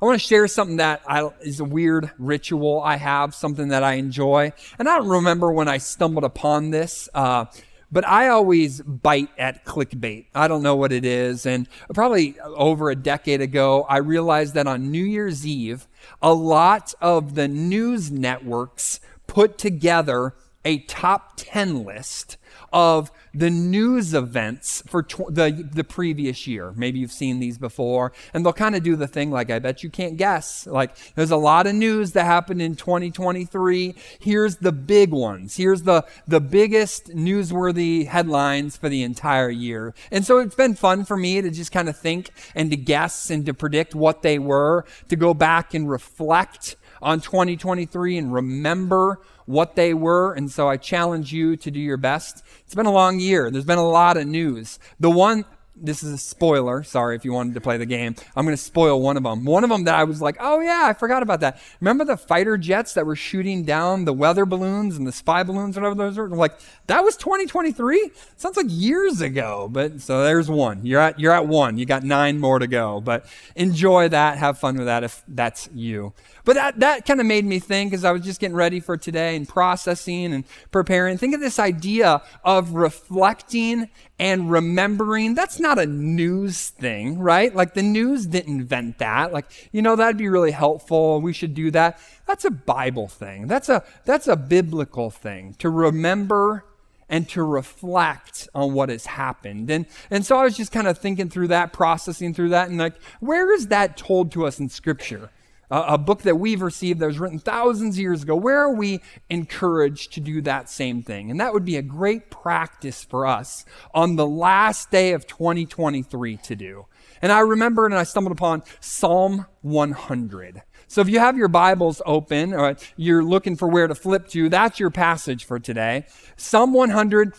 I want to share something that I, is a weird ritual I have, something that I enjoy. And I don't remember when I stumbled upon this, uh, but I always bite at clickbait. I don't know what it is. And probably over a decade ago, I realized that on New Year's Eve, a lot of the news networks put together a top 10 list of the news events for tw- the, the previous year. Maybe you've seen these before. And they'll kind of do the thing like, I bet you can't guess. Like, there's a lot of news that happened in 2023. Here's the big ones. Here's the, the biggest newsworthy headlines for the entire year. And so it's been fun for me to just kind of think and to guess and to predict what they were, to go back and reflect on 2023 and remember what they were. And so I challenge you to do your best. It's been a long year. There's been a lot of news. The one this is a spoiler. Sorry if you wanted to play the game. I'm going to spoil one of them. One of them that I was like, oh yeah, I forgot about that. Remember the fighter jets that were shooting down the weather balloons and the spy balloons, or whatever those were? I'm like, that was 2023? Sounds like years ago. But so there's one. You're at, you're at one. You got nine more to go. But enjoy that. Have fun with that if that's you. But that, that kind of made me think as I was just getting ready for today and processing and preparing. Think of this idea of reflecting and remembering. That's not a news thing, right? Like the news didn't invent that. Like, you know, that'd be really helpful. We should do that. That's a Bible thing. That's a, that's a biblical thing to remember and to reflect on what has happened. And, and so I was just kind of thinking through that, processing through that, and like, where is that told to us in Scripture? A book that we've received that was written thousands of years ago. Where are we encouraged to do that same thing? And that would be a great practice for us on the last day of 2023 to do. And I remembered and I stumbled upon Psalm 100. So if you have your Bibles open or you're looking for where to flip to, that's your passage for today. Psalm 100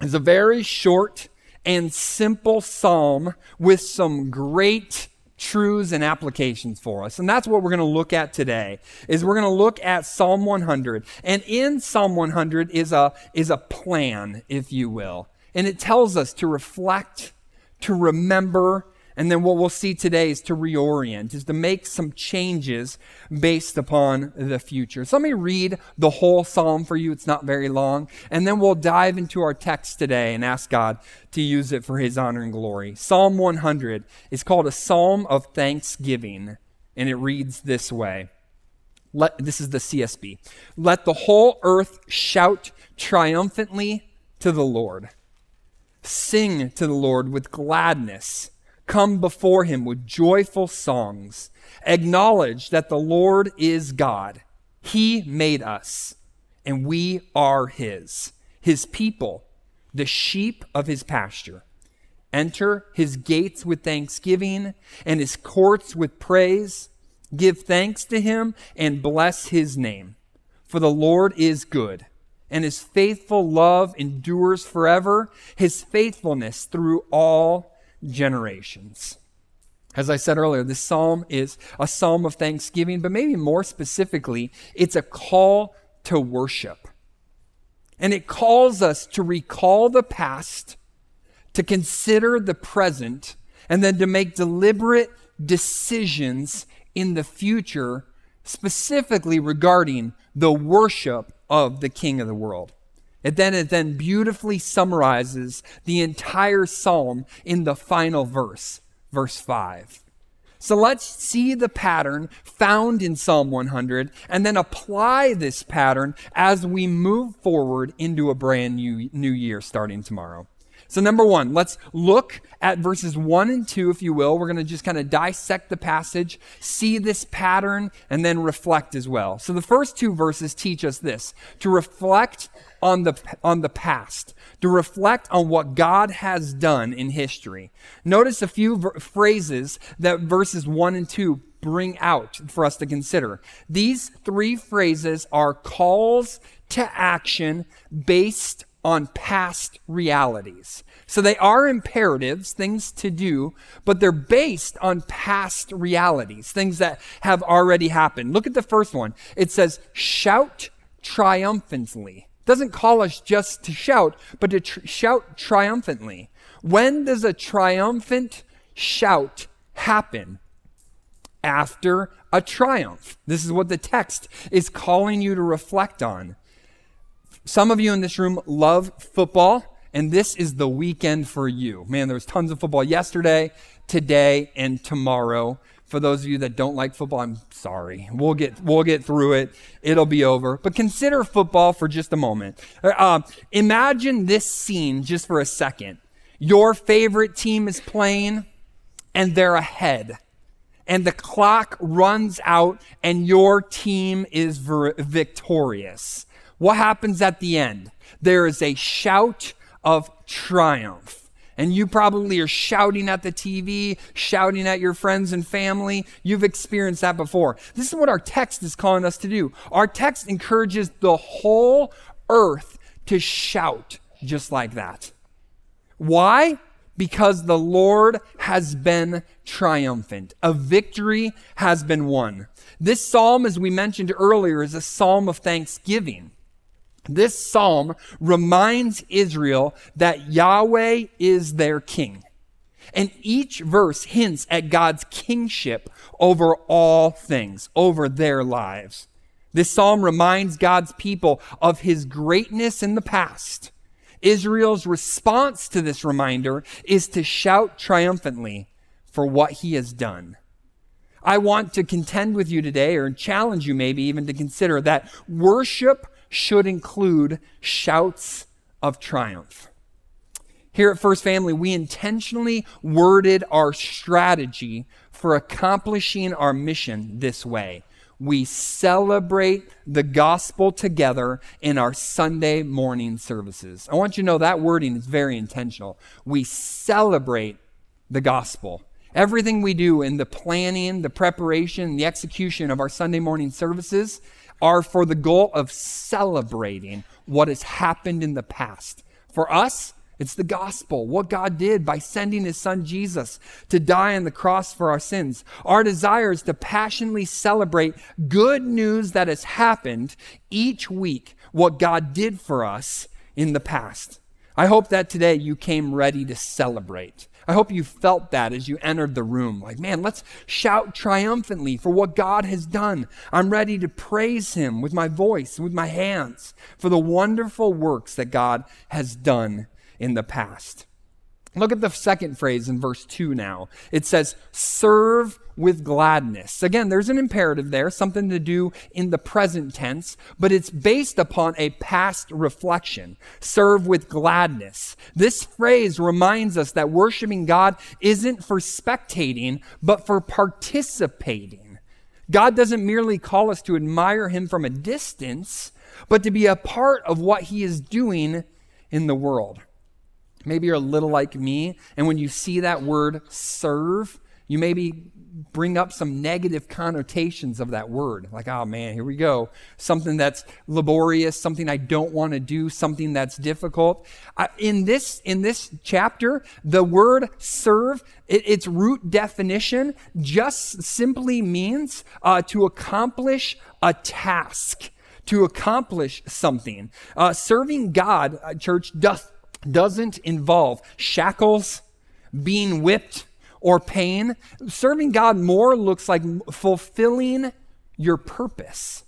is a very short and simple psalm with some great truths and applications for us. And that's what we're going to look at today. Is we're going to look at Psalm 100. And in Psalm 100 is a is a plan, if you will. And it tells us to reflect, to remember, and then what we'll see today is to reorient, is to make some changes based upon the future. So let me read the whole psalm for you. It's not very long. And then we'll dive into our text today and ask God to use it for his honor and glory. Psalm 100 is called a psalm of thanksgiving, and it reads this way. Let, this is the CSB. Let the whole earth shout triumphantly to the Lord. Sing to the Lord with gladness come before him with joyful songs. Acknowledge that the Lord is God. He made us, and we are his, his people, the sheep of his pasture. Enter his gates with thanksgiving and his courts with praise. Give thanks to him and bless his name. For the Lord is good, and his faithful love endures forever, his faithfulness through all generations. As I said earlier, this psalm is a psalm of thanksgiving, but maybe more specifically, it's a call to worship. And it calls us to recall the past, to consider the present, and then to make deliberate decisions in the future, specifically regarding the worship of the King of the world. It then, it then beautifully summarizes the entire psalm in the final verse, verse 5. So let's see the pattern found in Psalm 100 and then apply this pattern as we move forward into a brand new, new year starting tomorrow. So, number one, let's look at verses one and two, if you will. We're going to just kind of dissect the passage, see this pattern, and then reflect as well. So, the first two verses teach us this to reflect on the, on the past, to reflect on what God has done in history. Notice a few ver- phrases that verses 1 and 2 bring out for us to consider. These three phrases are calls to action based on past realities. So they are imperatives, things to do, but they're based on past realities, things that have already happened. Look at the first one. It says, shout triumphantly doesn't call us just to shout, but to tr- shout triumphantly. When does a triumphant shout happen? after a triumph. This is what the text is calling you to reflect on. Some of you in this room love football, and this is the weekend for you. Man, there was tons of football yesterday, today, and tomorrow. For those of you that don't like football, I'm sorry. We'll get we'll get through it. It'll be over. But consider football for just a moment. Uh, imagine this scene just for a second. Your favorite team is playing, and they're ahead and the clock runs out and your team is ver- victorious. What happens at the end? There is a shout of triumph. And you probably are shouting at the TV, shouting at your friends and family. You've experienced that before. This is what our text is calling us to do. Our text encourages the whole earth to shout just like that. Why? because the Lord has been triumphant. A victory has been won. This psalm, as we mentioned earlier, is a psalm of thanksgiving. This psalm reminds Israel that Yahweh is their king. And each verse hints at God's kingship over all things, over their lives. This psalm reminds God's people of his greatness in the past Israel's response to this reminder is to shout triumphantly for what he has done. I want to contend with you today, or challenge you maybe even to consider that worship should include shouts of triumph. Here at First Family, we intentionally worded our strategy for accomplishing our mission this way we celebrate the gospel together in our Sunday morning services. I want you to know that wording is very intentional. We celebrate the gospel. Everything we do in the planning, the preparation, the execution of our Sunday morning services are for the goal of celebrating what has happened in the past. For us, it's the gospel, what God did by sending his son Jesus to die on the cross for our sins. Our desire is to passionately celebrate good news that has happened each week, what God did for us in the past. I hope that today you came ready to celebrate. I hope you felt that as you entered the room. Like, man, let's shout triumphantly for what God has done. I'm ready to praise Him with my voice, with my hands, for the wonderful works that God has done in the past. Look at the second phrase in verse 2 now. It says, serve with gladness. Again, there's an imperative there, something to do in the present tense, but it's based upon a past reflection. Serve with gladness. This phrase reminds us that worshiping God isn't for spectating, but for participating. God doesn't merely call us to admire Him from a distance, but to be a part of what He is doing in the world. Maybe you're a little like me, and when you see that word serve, you maybe bring up some negative connotations of that word. Like, oh man, here we go. Something that's laborious, something I don't want to do, something that's difficult. Uh, in this in this chapter, the word serve, it, its root definition just simply means uh, to accomplish a task, to accomplish something. Uh, serving God, uh, church, does doesn't involve shackles, being whipped, or pain. Serving God more looks like fulfilling your purpose,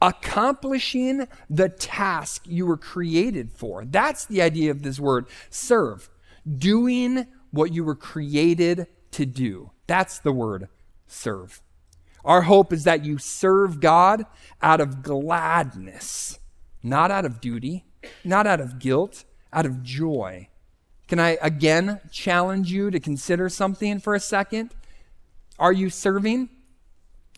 accomplishing the task you were created for. That's the idea of this word serve. Doing what you were created to do. That's the word serve. Our hope is that you serve God out of gladness, not out of duty, not out of guilt, out of joy. Can I again challenge you to consider something for a second? Are you serving?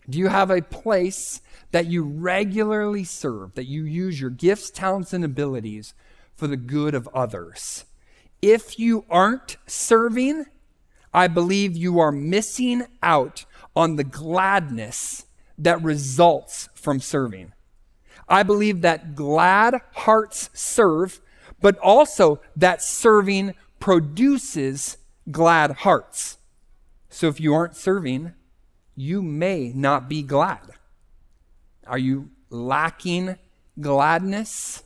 Do you have a place that you regularly serve, that you use your gifts, talents, and abilities for the good of others? If you aren't serving, I believe you are missing out on the gladness that results from serving. I believe that glad hearts serve but also that serving produces glad hearts. So if you aren't serving, you may not be glad. Are you lacking gladness?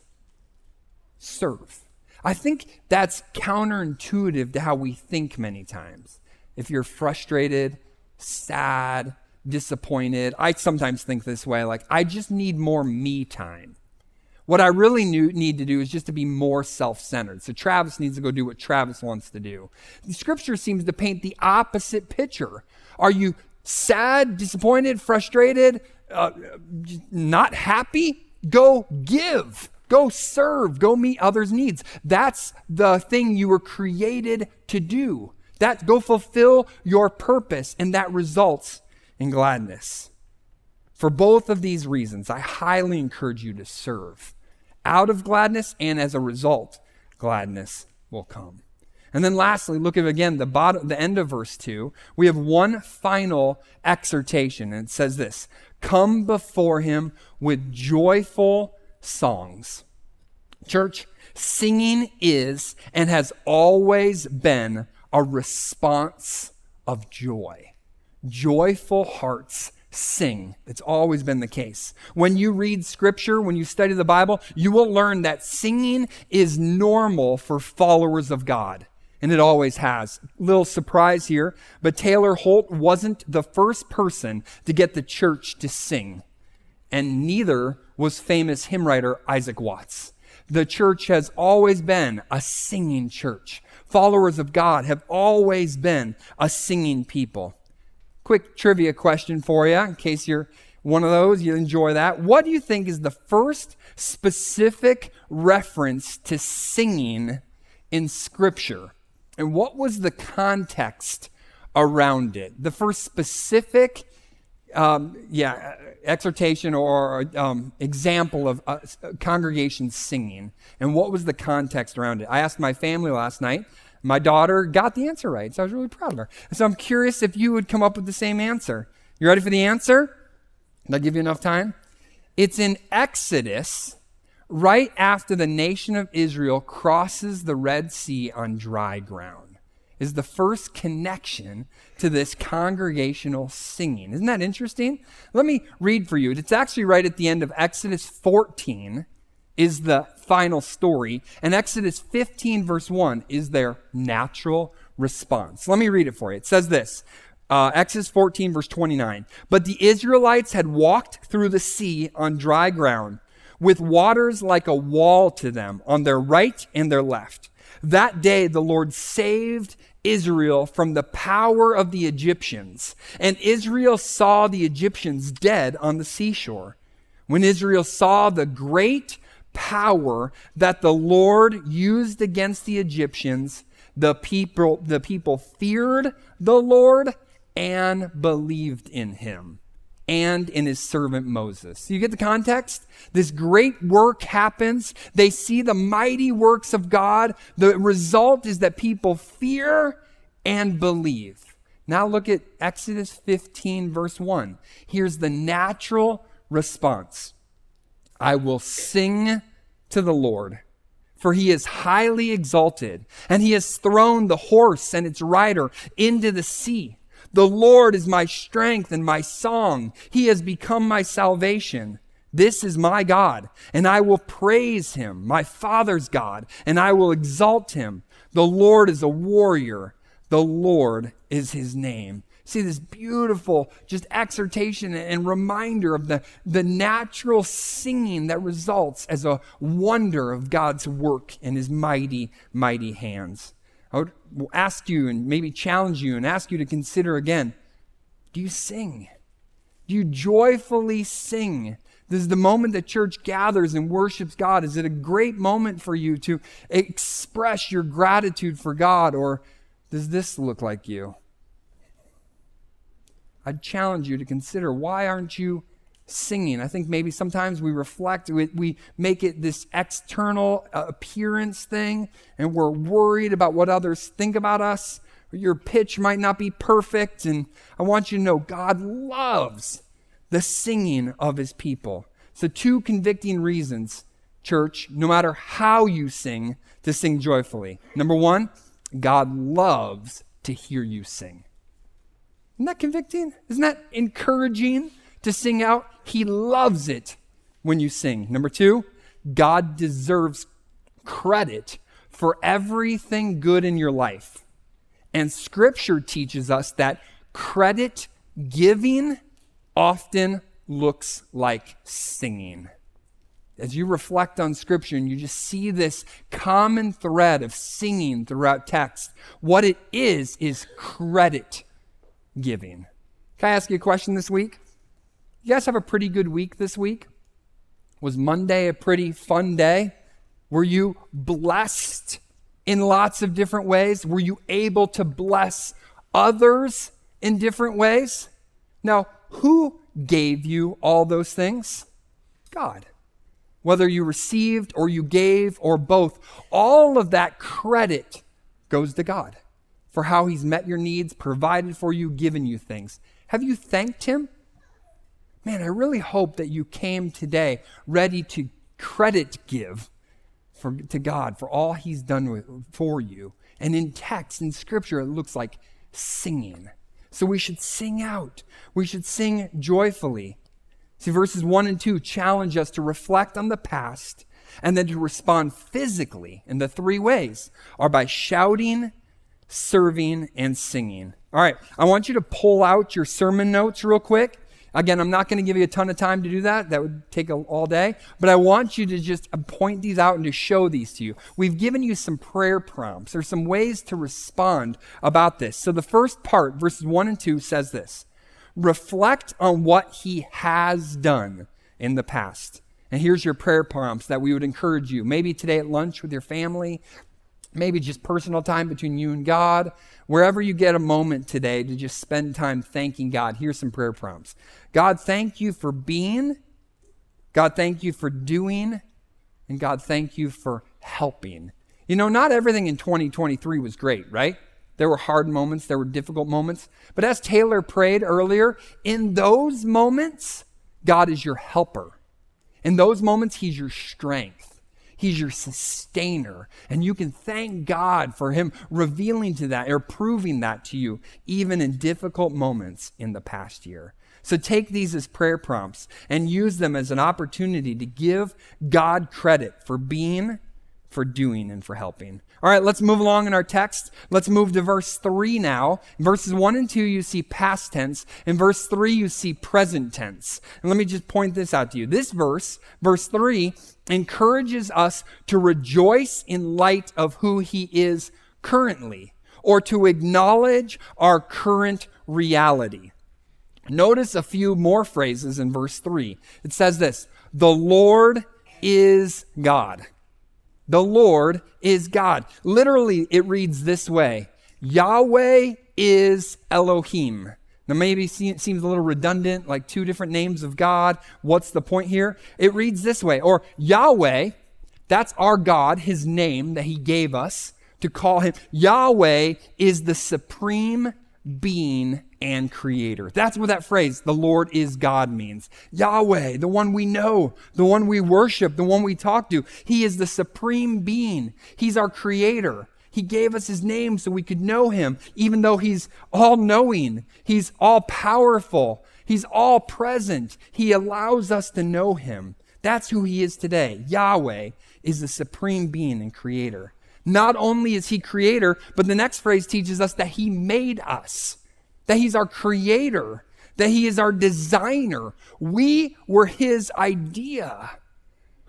Serve. I think that's counterintuitive to how we think many times. If you're frustrated, sad, disappointed. I sometimes think this way like, I just need more me time. What I really need to do is just to be more self centered. So Travis needs to go do what Travis wants to do. The scripture seems to paint the opposite picture. Are you sad, disappointed, frustrated, uh, not happy? Go give. Go serve. Go meet others' needs. That's the thing you were created to do. That go fulfill your purpose, and that results in gladness. For both of these reasons, I highly encourage you to serve out of gladness, and as a result, gladness will come. And then lastly, look at again the bottom the end of verse 2. We have one final exhortation, and it says this come before him with joyful songs. Church, singing is and has always been a response of joy. Joyful hearts sing. It's always been the case. When you read scripture, when you study the Bible, you will learn that singing is normal for followers of God. And it always has. Little surprise here, but Taylor Holt wasn't the first person to get the church to sing. And neither was famous hymn writer Isaac Watts. The church has always been a singing church. Followers of God have always been a singing people. Quick trivia question for you, in case you're one of those, you enjoy that. What do you think is the first specific reference to singing in Scripture? And what was the context around it? The first specific, um, yeah, exhortation or um, example of uh, congregation singing. And what was the context around it? I asked my family last night my daughter got the answer right, so I was really proud of her. So I'm curious if you would come up with the same answer. You ready for the answer? Did I give you enough time? It's in Exodus, right after the nation of Israel crosses the Red Sea on dry ground, is the first connection to this congregational singing. Isn't that interesting? Let me read for you. It's actually right at the end of Exodus 14 is the final story. And Exodus 15, verse 1, is their natural response. Let me read it for you. It says this uh, Exodus 14, verse 29. But the Israelites had walked through the sea on dry ground, with waters like a wall to them on their right and their left. That day the Lord saved Israel from the power of the Egyptians, and Israel saw the Egyptians dead on the seashore. When Israel saw the great power that the Lord used against the Egyptians, the people, the people feared the Lord and believed in him and in his servant Moses. You get the context? This great work happens. They see the mighty works of God. The result is that people fear and believe. Now look at Exodus 15, verse 1. Here's the natural response I will sing to the Lord, for he is highly exalted, and he has thrown the horse and its rider into the sea. The Lord is my strength and my song. He has become my salvation. This is my God, and I will praise him, my Father's God, and I will exalt him. The Lord is a warrior. The Lord is his name see this beautiful just exhortation and reminder of the, the natural singing that results as a wonder of God's work in his mighty, mighty hands. I would ask you and maybe challenge you and ask you to consider again do you sing? Do you joyfully sing? This is the moment that church gathers and worships God. Is it a great moment for you to express your gratitude for God, or does this look like you? I'd challenge you to consider why aren't you singing? I think maybe sometimes we reflect, we, we make it this external uh, appearance thing, and we're worried about what others think about us. Your pitch might not be perfect, and I want you to know God loves the singing of his people. So, two convicting reasons, church, no matter how you sing, to sing joyfully. Number one, God loves to hear you sing. Isn't that convicting? Isn't that encouraging to sing out? He loves it when you sing. Number two, God deserves credit for everything good in your life. And scripture teaches us that credit giving often looks like singing. As you reflect on Scripture and you just see this common thread of singing throughout text, what it is, is credit giving. Can I ask you a question this week? You guys have a pretty good week this week? Was Monday a pretty fun day? Were you blessed in lots of different ways? Were you able to bless others in different ways? Now, who gave you all those things? God. Whether you received or you gave or both, all of that credit goes to God for how He's met your needs, provided for you, given you things. Have you thanked Him? Man, I really hope that you came today ready to credit give for, to God for all He's done with, for you. And in text, in Scripture, it looks like singing. So we should sing out. We should sing joyfully. See, verses 1 and 2 challenge us to reflect on the past and then to respond physically in the three ways are by shouting, serving, and singing. All right, I want you to pull out your sermon notes real quick Again, I'm not going to give you a ton of time to do that. That would take all day. But I want you to just point these out and to show these to you. We've given you some prayer prompts or some ways to respond about this. So the first part, verses 1 and 2, says this Reflect on what he has done in the past. And here's your prayer prompts that we would encourage you. Maybe today at lunch with your family, maybe just personal time between you and God. Wherever you get a moment today to just spend time thanking God, here's some prayer prompts. God, thank you for being. God, thank you for doing. And God, thank you for helping. You know, not everything in 2023 was great, right? There were hard moments, there were difficult moments. But as Taylor prayed earlier, in those moments, God is your helper. In those moments, He's your strength. He's your sustainer. And you can thank God for Him revealing to that or proving that to you, even in difficult moments in the past year. So take these as prayer prompts and use them as an opportunity to give God credit for being, for doing, and for helping. All right, let's move along in our text. Let's move to verse 3 now. In verses 1 and 2, you see past tense. In verse 3, you see present tense. And let me just point this out to you. This verse, verse 3, encourages us to rejoice in light of who he is currently, or to acknowledge our current reality. Notice a few more phrases in verse 3. It says this The Lord is God. The Lord is God. Literally, it reads this way Yahweh is Elohim. Now, maybe it seems a little redundant, like two different names of God. What's the point here? It reads this way, or Yahweh, that's our God, his name that he gave us to call him. Yahweh is the supreme being and creator. That's what that phrase, the Lord is God, means. Yahweh, the one we know, the one we worship, the one we talk to. He is the supreme being. He's our creator. He gave us his name so we could know him, even though he's all knowing, he's all powerful, he's all present. He allows us to know him. That's who he is today. Yahweh is the supreme being and creator. Not only is he creator, but the next phrase teaches us that he made us, that he's our creator, that he is our designer. We were his idea.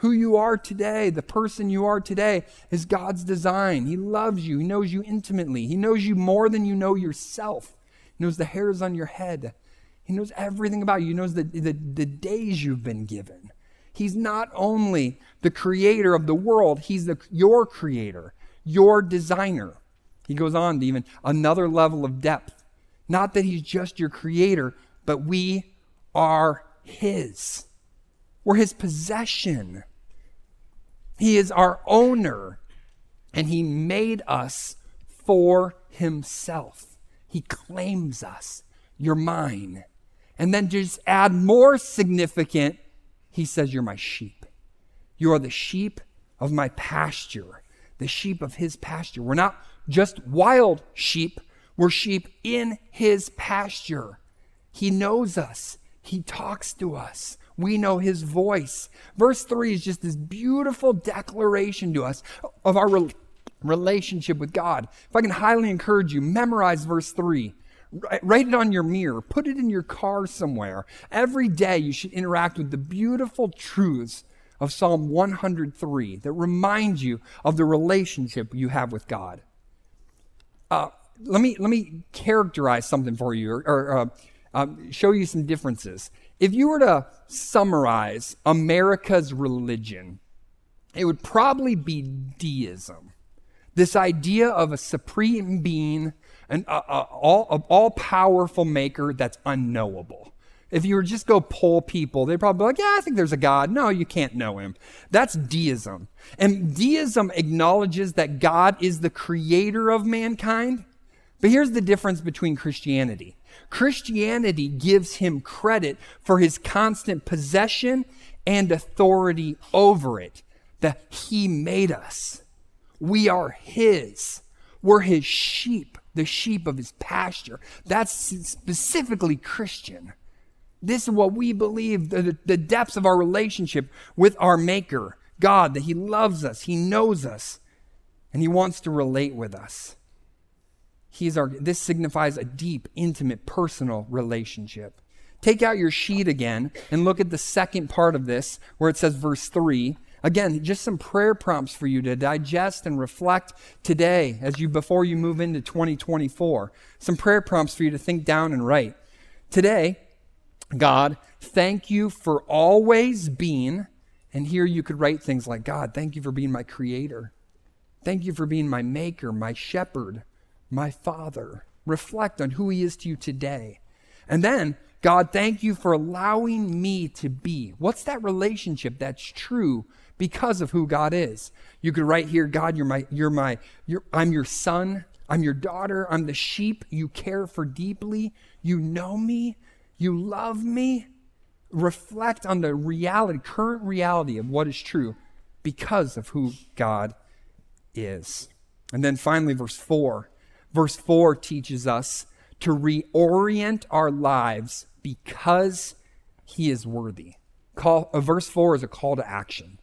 Who you are today, the person you are today, is God's design. He loves you. He knows you intimately. He knows you more than you know yourself. He knows the hairs on your head. He knows everything about you. He knows the, the, the days you've been given. He's not only the creator of the world, he's the, your creator your designer. He goes on to even another level of depth. Not that he's just your creator, but we are his. We're his possession. He is our owner, and he made us for himself. He claims us. You're mine. And then just add more significant, he says, You're my sheep. You are the sheep of my pasture the sheep of his pasture. We're not just wild sheep, we're sheep in his pasture. He knows us, he talks to us. We know his voice. Verse 3 is just this beautiful declaration to us of our re- relationship with God. If I can highly encourage you, memorize verse 3. Write it on your mirror. Put it in your car somewhere. Every day you should interact with the beautiful truths of Psalm 103 that remind you of the relationship you have with God. Uh, let me let me characterize something for you, or, or uh, um, show you some differences. If you were to summarize America's religion, it would probably be deism. This idea of a supreme being, an uh, uh, all, all powerful maker that's unknowable. If you were just go poll people, they'd probably be like, yeah, I think there's a God. No, you can't know him. That's deism. And deism acknowledges that God is the creator of mankind. But here's the difference between Christianity Christianity gives him credit for his constant possession and authority over it, that he made us. We are his. We're his sheep, the sheep of his pasture. That's specifically Christian. This is what we believe the, the depths of our relationship with our Maker, God, that He loves us, He knows us, and He wants to relate with us. He's our, this signifies a deep, intimate, personal relationship. Take out your sheet again and look at the second part of this where it says, verse 3. Again, just some prayer prompts for you to digest and reflect today as you before you move into 2024. Some prayer prompts for you to think down and write. Today, God, thank you for always being, and here you could write things like, God, thank you for being my creator. Thank you for being my maker, my shepherd, my Father. Reflect on who He is to you today. And then, God, thank you for allowing me to be. What's that relationship that's true because of who God is? You could write here, God, you're my, you're my, you're, I'm your son. I'm your daughter. I'm the sheep you care for deeply. You know me. You love me. Reflect on the reality, current reality of what is true because of who God is. And then finally, verse 4 Verse 4 teaches us to reorient our lives because he is worthy. Call, uh, verse 4 is a call to action.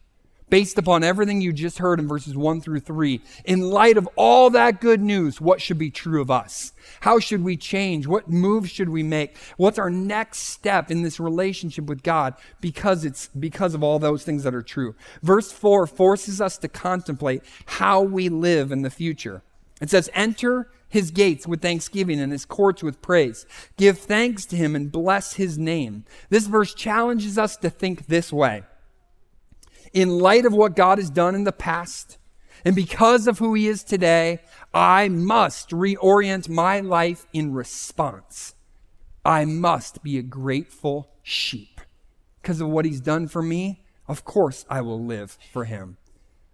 Based upon everything you just heard in verses 1 through 3, in light of all that good news, what should be true of us? How should we change? What moves should we make? What's our next step in this relationship with God because it's because of all those things that are true? Verse 4 forces us to contemplate how we live in the future. It says, Enter his gates with thanksgiving and his courts with praise. Give thanks to him and bless his name. This verse challenges us to think this way. In light of what God has done in the past, and because of who he is today, I must reorient my life in response. I must be a grateful sheep. Because of what he's done for me, of course I will live for him.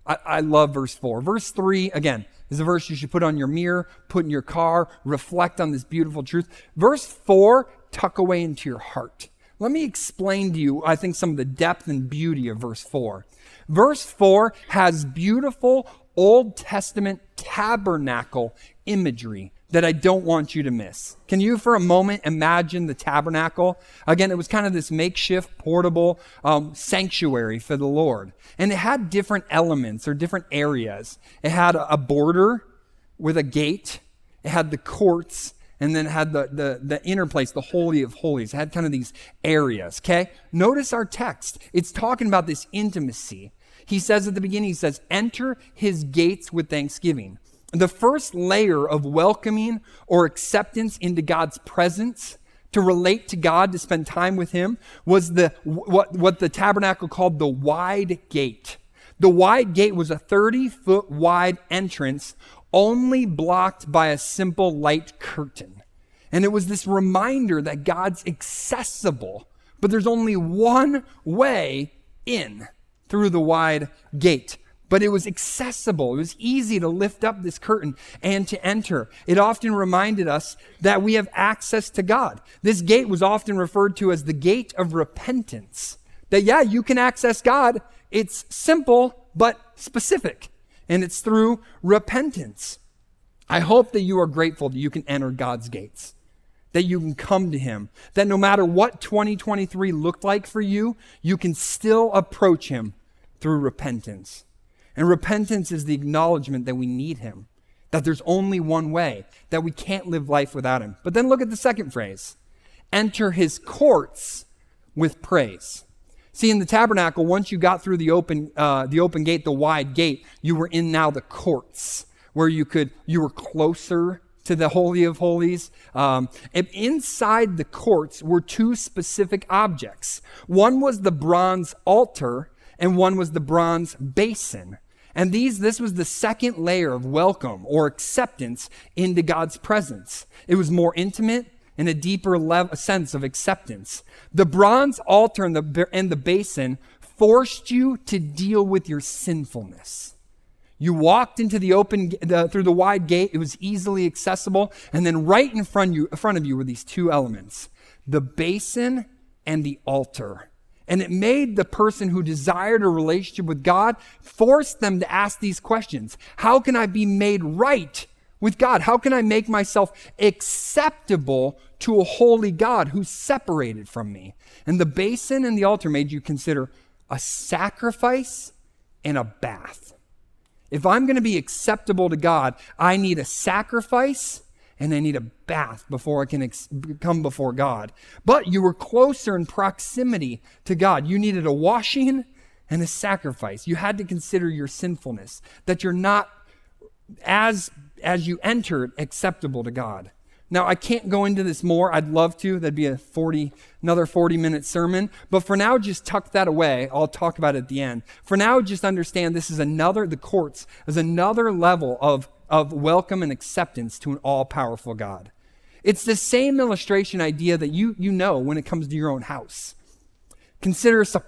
I, I love verse 4. Verse 3, again, is a verse you should put on your mirror, put in your car, reflect on this beautiful truth. Verse 4, tuck away into your heart. Let me explain to you, I think, some of the depth and beauty of verse 4. Verse 4 has beautiful Old Testament tabernacle imagery that I don't want you to miss. Can you, for a moment, imagine the tabernacle? Again, it was kind of this makeshift, portable um, sanctuary for the Lord. And it had different elements or different areas. It had a border with a gate, it had the courts, and then had the, the, the inner place, the Holy of Holies. It had kind of these areas, okay? Notice our text. It's talking about this intimacy. He says at the beginning, he says, enter his gates with thanksgiving. The first layer of welcoming or acceptance into God's presence to relate to God, to spend time with Him, was the, what, what the tabernacle called the wide gate. The wide gate was a 30 foot wide entrance, only blocked by a simple light curtain. And it was this reminder that God's accessible, but there's only one way in through the wide gate but it was accessible. It was easy to lift up this curtain and to enter. It often reminded us that we have access to God. This gate was often referred to as the gate of repentance. That, yeah, you can access God. It's simple, but specific. And it's through repentance. I hope that you are grateful that you can enter God's gates that you can come to him. That no matter what 2023 looked like for you, you can still approach him through repentance. And repentance is the acknowledgement that we need Him, that there's only one way, that we can't live life without him. But then look at the second phrase enter his courts with praise. See, in the tabernacle, once you got through the open, uh, the open gate, the wide gate, you were in now the courts where you could, you were closer to the Holy of Holies. Um, and inside the courts were two specific objects. One was the bronze altar, and one was the bronze basin. And these, this was the second layer of welcome or acceptance into God's presence. It was more intimate and a deeper level, sense of acceptance. The bronze altar and the, and the basin forced you to deal with your sinfulness. You walked into the open, the, through the wide gate. It was easily accessible. And then right in front, you, in front of you were these two elements, the basin and the altar. And it made the person who desired a relationship with God force them to ask these questions. How can I be made right with God? How can I make myself acceptable to a holy God who's separated from me? And the basin and the altar made you consider a sacrifice and a bath. If I'm going to be acceptable to God, I need a sacrifice and I need a bath before I can ex- come before God. But you were closer in proximity to God. You needed a washing and a sacrifice. You had to consider your sinfulness, that you're not as as you entered acceptable to God. Now, I can't go into this more. I'd love to. That'd be a 40, another 40 minute sermon. But for now, just tuck that away. I'll talk about it at the end. For now, just understand this is another, the courts is another level of, of welcome and acceptance to an all powerful God. It's the same illustration idea that you, you know when it comes to your own house. Consider some,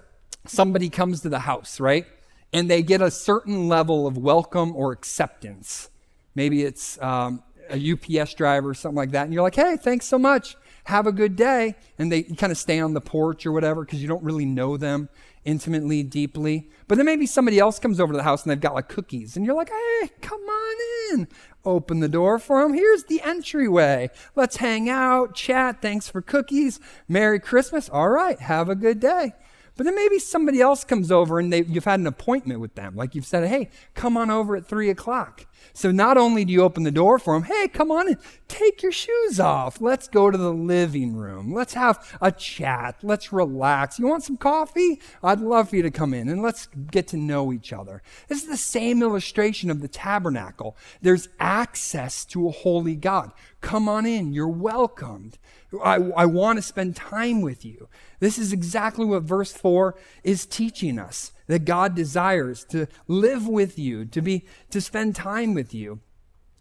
somebody comes to the house, right? And they get a certain level of welcome or acceptance. Maybe it's um, a UPS driver or something like that. And you're like, hey, thanks so much. Have a good day. And they kind of stay on the porch or whatever because you don't really know them intimately, deeply. But then maybe somebody else comes over to the house and they've got like cookies. And you're like, hey, come on in. Open the door for them. Here's the entryway. Let's hang out, chat. Thanks for cookies. Merry Christmas. All right. Have a good day. But then maybe somebody else comes over and they, you've had an appointment with them. Like you've said, hey, come on over at three o'clock. So not only do you open the door for them, hey, come on in, take your shoes off. Let's go to the living room. Let's have a chat. Let's relax. You want some coffee? I'd love for you to come in and let's get to know each other. This is the same illustration of the tabernacle. There's access to a holy God. Come on in. You're welcomed. I, I want to spend time with you. This is exactly what verse 4 is teaching us that God desires to live with you, to be to spend time with you.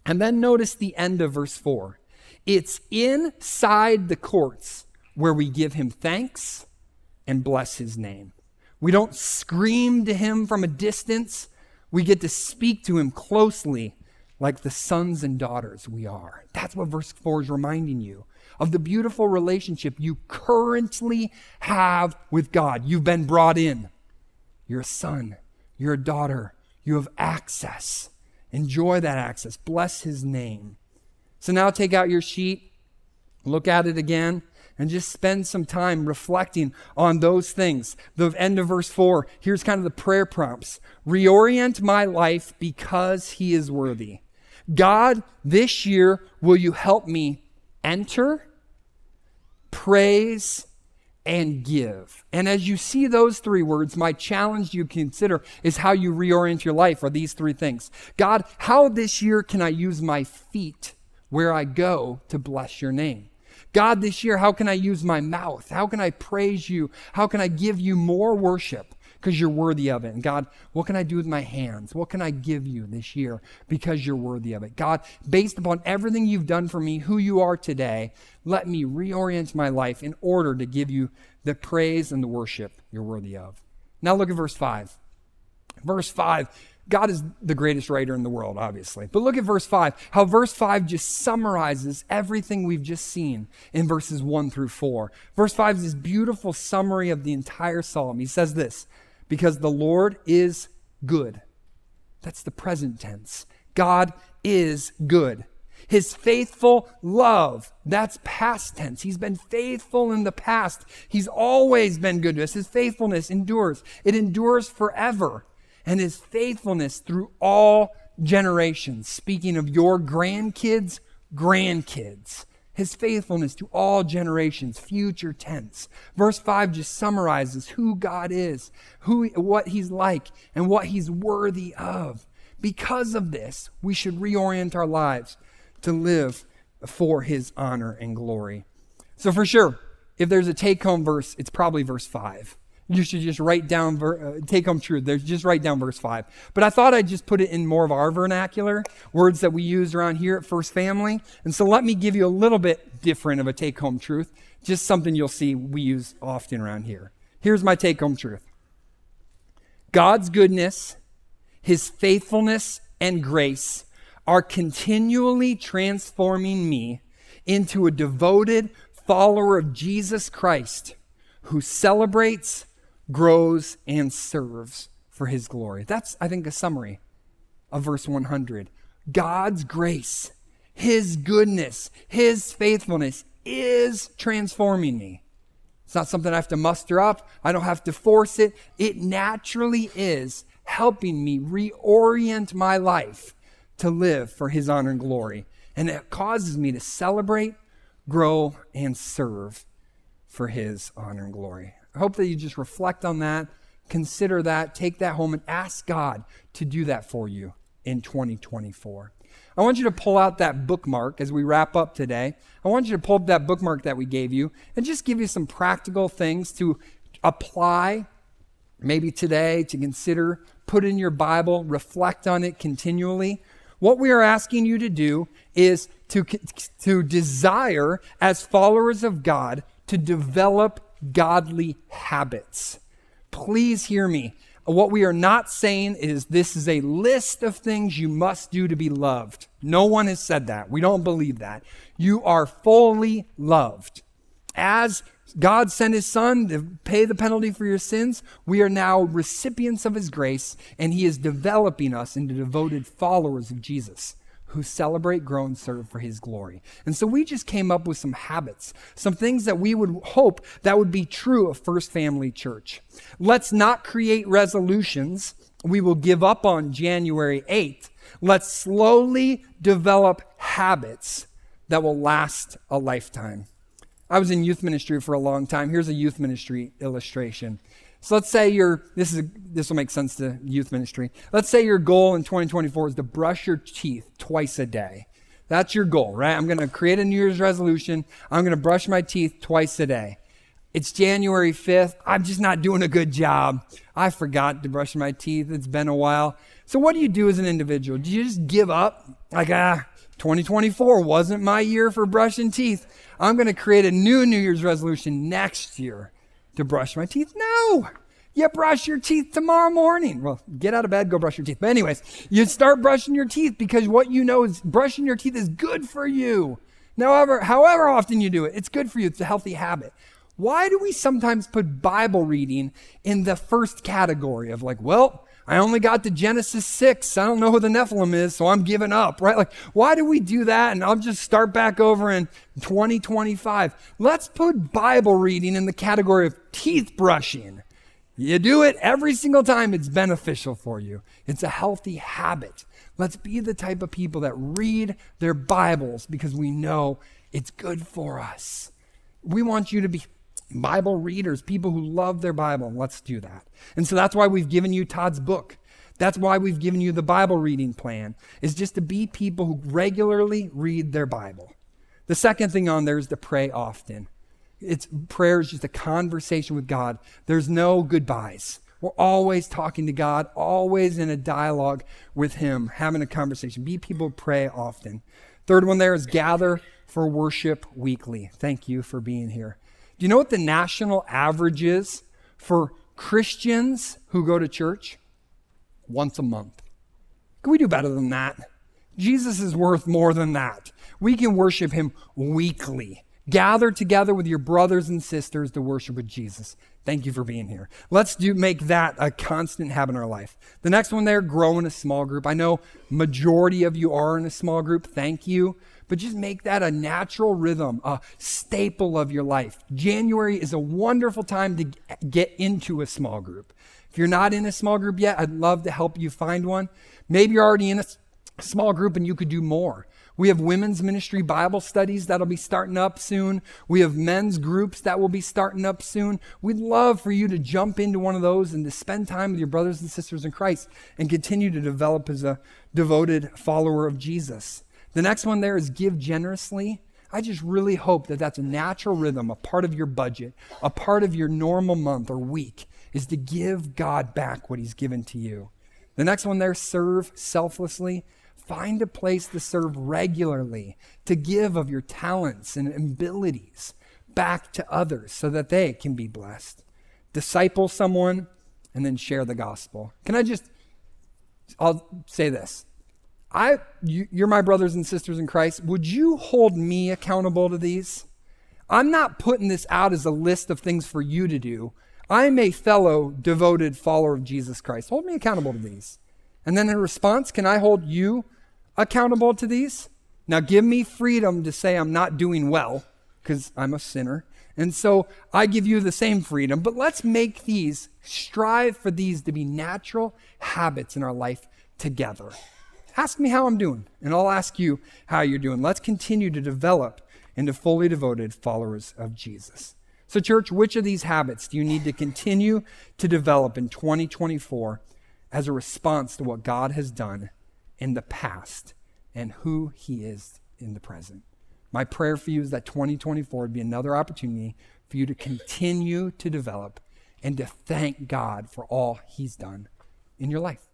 And then notice the end of verse 4. It's inside the courts where we give him thanks and bless his name. We don't scream to him from a distance. We get to speak to him closely like the sons and daughters we are. That's what verse 4 is reminding you of the beautiful relationship you currently have with God. You've been brought in. You're a son, you're a daughter, you have access. Enjoy that access. Bless his name. So now take out your sheet, look at it again, and just spend some time reflecting on those things. The end of verse 4, here's kind of the prayer prompts Reorient my life because he is worthy. God, this year, will you help me enter, praise, and give. And as you see those three words, my challenge you consider is how you reorient your life are these three things. God, how this year can I use my feet where I go to bless your name? God, this year, how can I use my mouth? How can I praise you? How can I give you more worship? Because you're worthy of it. And God, what can I do with my hands? What can I give you this year because you're worthy of it? God, based upon everything you've done for me, who you are today, let me reorient my life in order to give you the praise and the worship you're worthy of. Now look at verse 5. Verse 5. God is the greatest writer in the world, obviously. But look at verse 5, how verse 5 just summarizes everything we've just seen in verses 1 through 4. Verse 5 is this beautiful summary of the entire psalm. He says this because the Lord is good. That's the present tense. God is good. His faithful love, that's past tense. He's been faithful in the past. He's always been good to us. His faithfulness endures, it endures forever. And his faithfulness through all generations. Speaking of your grandkids, grandkids. His faithfulness to all generations, future tense. Verse 5 just summarizes who God is, who, what he's like, and what he's worthy of. Because of this, we should reorient our lives to live for his honor and glory. So, for sure, if there's a take home verse, it's probably verse 5. You should just write down, ver- uh, take home truth. There's just write down verse 5. But I thought I'd just put it in more of our vernacular, words that we use around here at First Family. And so let me give you a little bit different of a take home truth, just something you'll see we use often around here. Here's my take home truth God's goodness, his faithfulness, and grace are continually transforming me into a devoted follower of Jesus Christ who celebrates, grows, and serves for his glory. That's, I think, a summary of verse 100. God's grace, his goodness, his faithfulness is transforming me. It's not something I have to muster up. I don't have to force it. It naturally is helping me reorient my life to live for his honor and glory. And it causes me to celebrate, grow, and serve for his honor and glory. I hope that you just reflect on that, consider that, take that home, and ask God to do that for you in 2024. I want you to pull out that bookmark as we wrap up today. I want you to pull up that bookmark that we gave you and just give you some practical things to apply maybe today, to consider, put in your Bible, reflect on it continually. What we are asking you to do is to, to desire, as followers of God, to develop godly habits. Please hear me. What we are not saying is this is a list of things you must do to be loved. No one has said that. We don't believe that. You are fully loved. As God sent his son to pay the penalty for your sins. We are now recipients of his grace, and he is developing us into devoted followers of Jesus who celebrate, grow, and serve for his glory. And so we just came up with some habits, some things that we would hope that would be true of First Family Church. Let's not create resolutions we will give up on January 8th. Let's slowly develop habits that will last a lifetime. I was in youth ministry for a long time. Here's a youth ministry illustration. So let's say your this is a, this will make sense to youth ministry. Let's say your goal in 2024 is to brush your teeth twice a day. That's your goal, right? I'm going to create a New Year's resolution. I'm going to brush my teeth twice a day. It's January 5th. I'm just not doing a good job. I forgot to brush my teeth. It's been a while. So what do you do as an individual? Do you just give up? Like, ah, 2024 wasn't my year for brushing teeth. I'm going to create a new New Year's resolution next year to brush my teeth. No! You brush your teeth tomorrow morning. Well, get out of bed, go brush your teeth. But, anyways, you start brushing your teeth because what you know is brushing your teeth is good for you. However, however often you do it, it's good for you. It's a healthy habit. Why do we sometimes put Bible reading in the first category of like, well, I only got to Genesis 6. I don't know who the Nephilim is, so I'm giving up, right? Like, why do we do that? And I'll just start back over in 2025. Let's put Bible reading in the category of teeth brushing. You do it every single time, it's beneficial for you. It's a healthy habit. Let's be the type of people that read their Bibles because we know it's good for us. We want you to be Bible readers, people who love their Bible. Let's do that. And so that's why we've given you Todd's book. That's why we've given you the Bible reading plan, is just to be people who regularly read their Bible. The second thing on there is to pray often. It's prayer is just a conversation with God. There's no goodbyes. We're always talking to God, always in a dialogue with Him, having a conversation. Be people pray often. Third one there is gather for worship weekly. Thank you for being here. Do you know what the national average is for Christians who go to church? Once a month. Can we do better than that? Jesus is worth more than that. We can worship him weekly. Gather together with your brothers and sisters to worship with Jesus. Thank you for being here. Let's do make that a constant habit in our life. The next one there, grow in a small group. I know majority of you are in a small group. Thank you but just make that a natural rhythm, a staple of your life. January is a wonderful time to get into a small group. If you're not in a small group yet, I'd love to help you find one. Maybe you're already in a, small group and you could do more. We have women's ministry Bible studies that'll be starting up soon. We have men's groups that will be starting up soon. We'd love for you to jump into one of those and to spend time with your brothers and sisters in Christ and continue to develop as a devoted follower of Jesus. The next one there is give generously. I just really hope that that's a natural rhythm, a part of your budget, a part of your normal month or week, is to give God back what He's given to you. The next one there, serve selflessly. Find a place to serve regularly, to give of your talents and abilities back to others so that they can be blessed. Disciple someone and then share the gospel. Can I just, I'll say this. I, you, you're my brothers and sisters in Christ. Would you hold me accountable to these? I'm not putting this out as a list of things for you to do. I'm a fellow devoted follower of Jesus Christ. Hold me accountable to these. And then in response, can I hold you accountable to these? Now, give me freedom to say I'm not doing well because I'm a sinner. And so I give you the same freedom, but let's make these, strive for these to be natural habits in our life together. Ask me how I'm doing, and I'll ask you how you're doing. Let's continue to develop into fully devoted followers of Jesus. So, church, which of these habits do you need to continue to develop in 2024 as a response to what God has done in the past and who he is in the present. My prayer for you is that 2024 would be another opportunity for you to continue to develop and to thank God for all he's done in your life.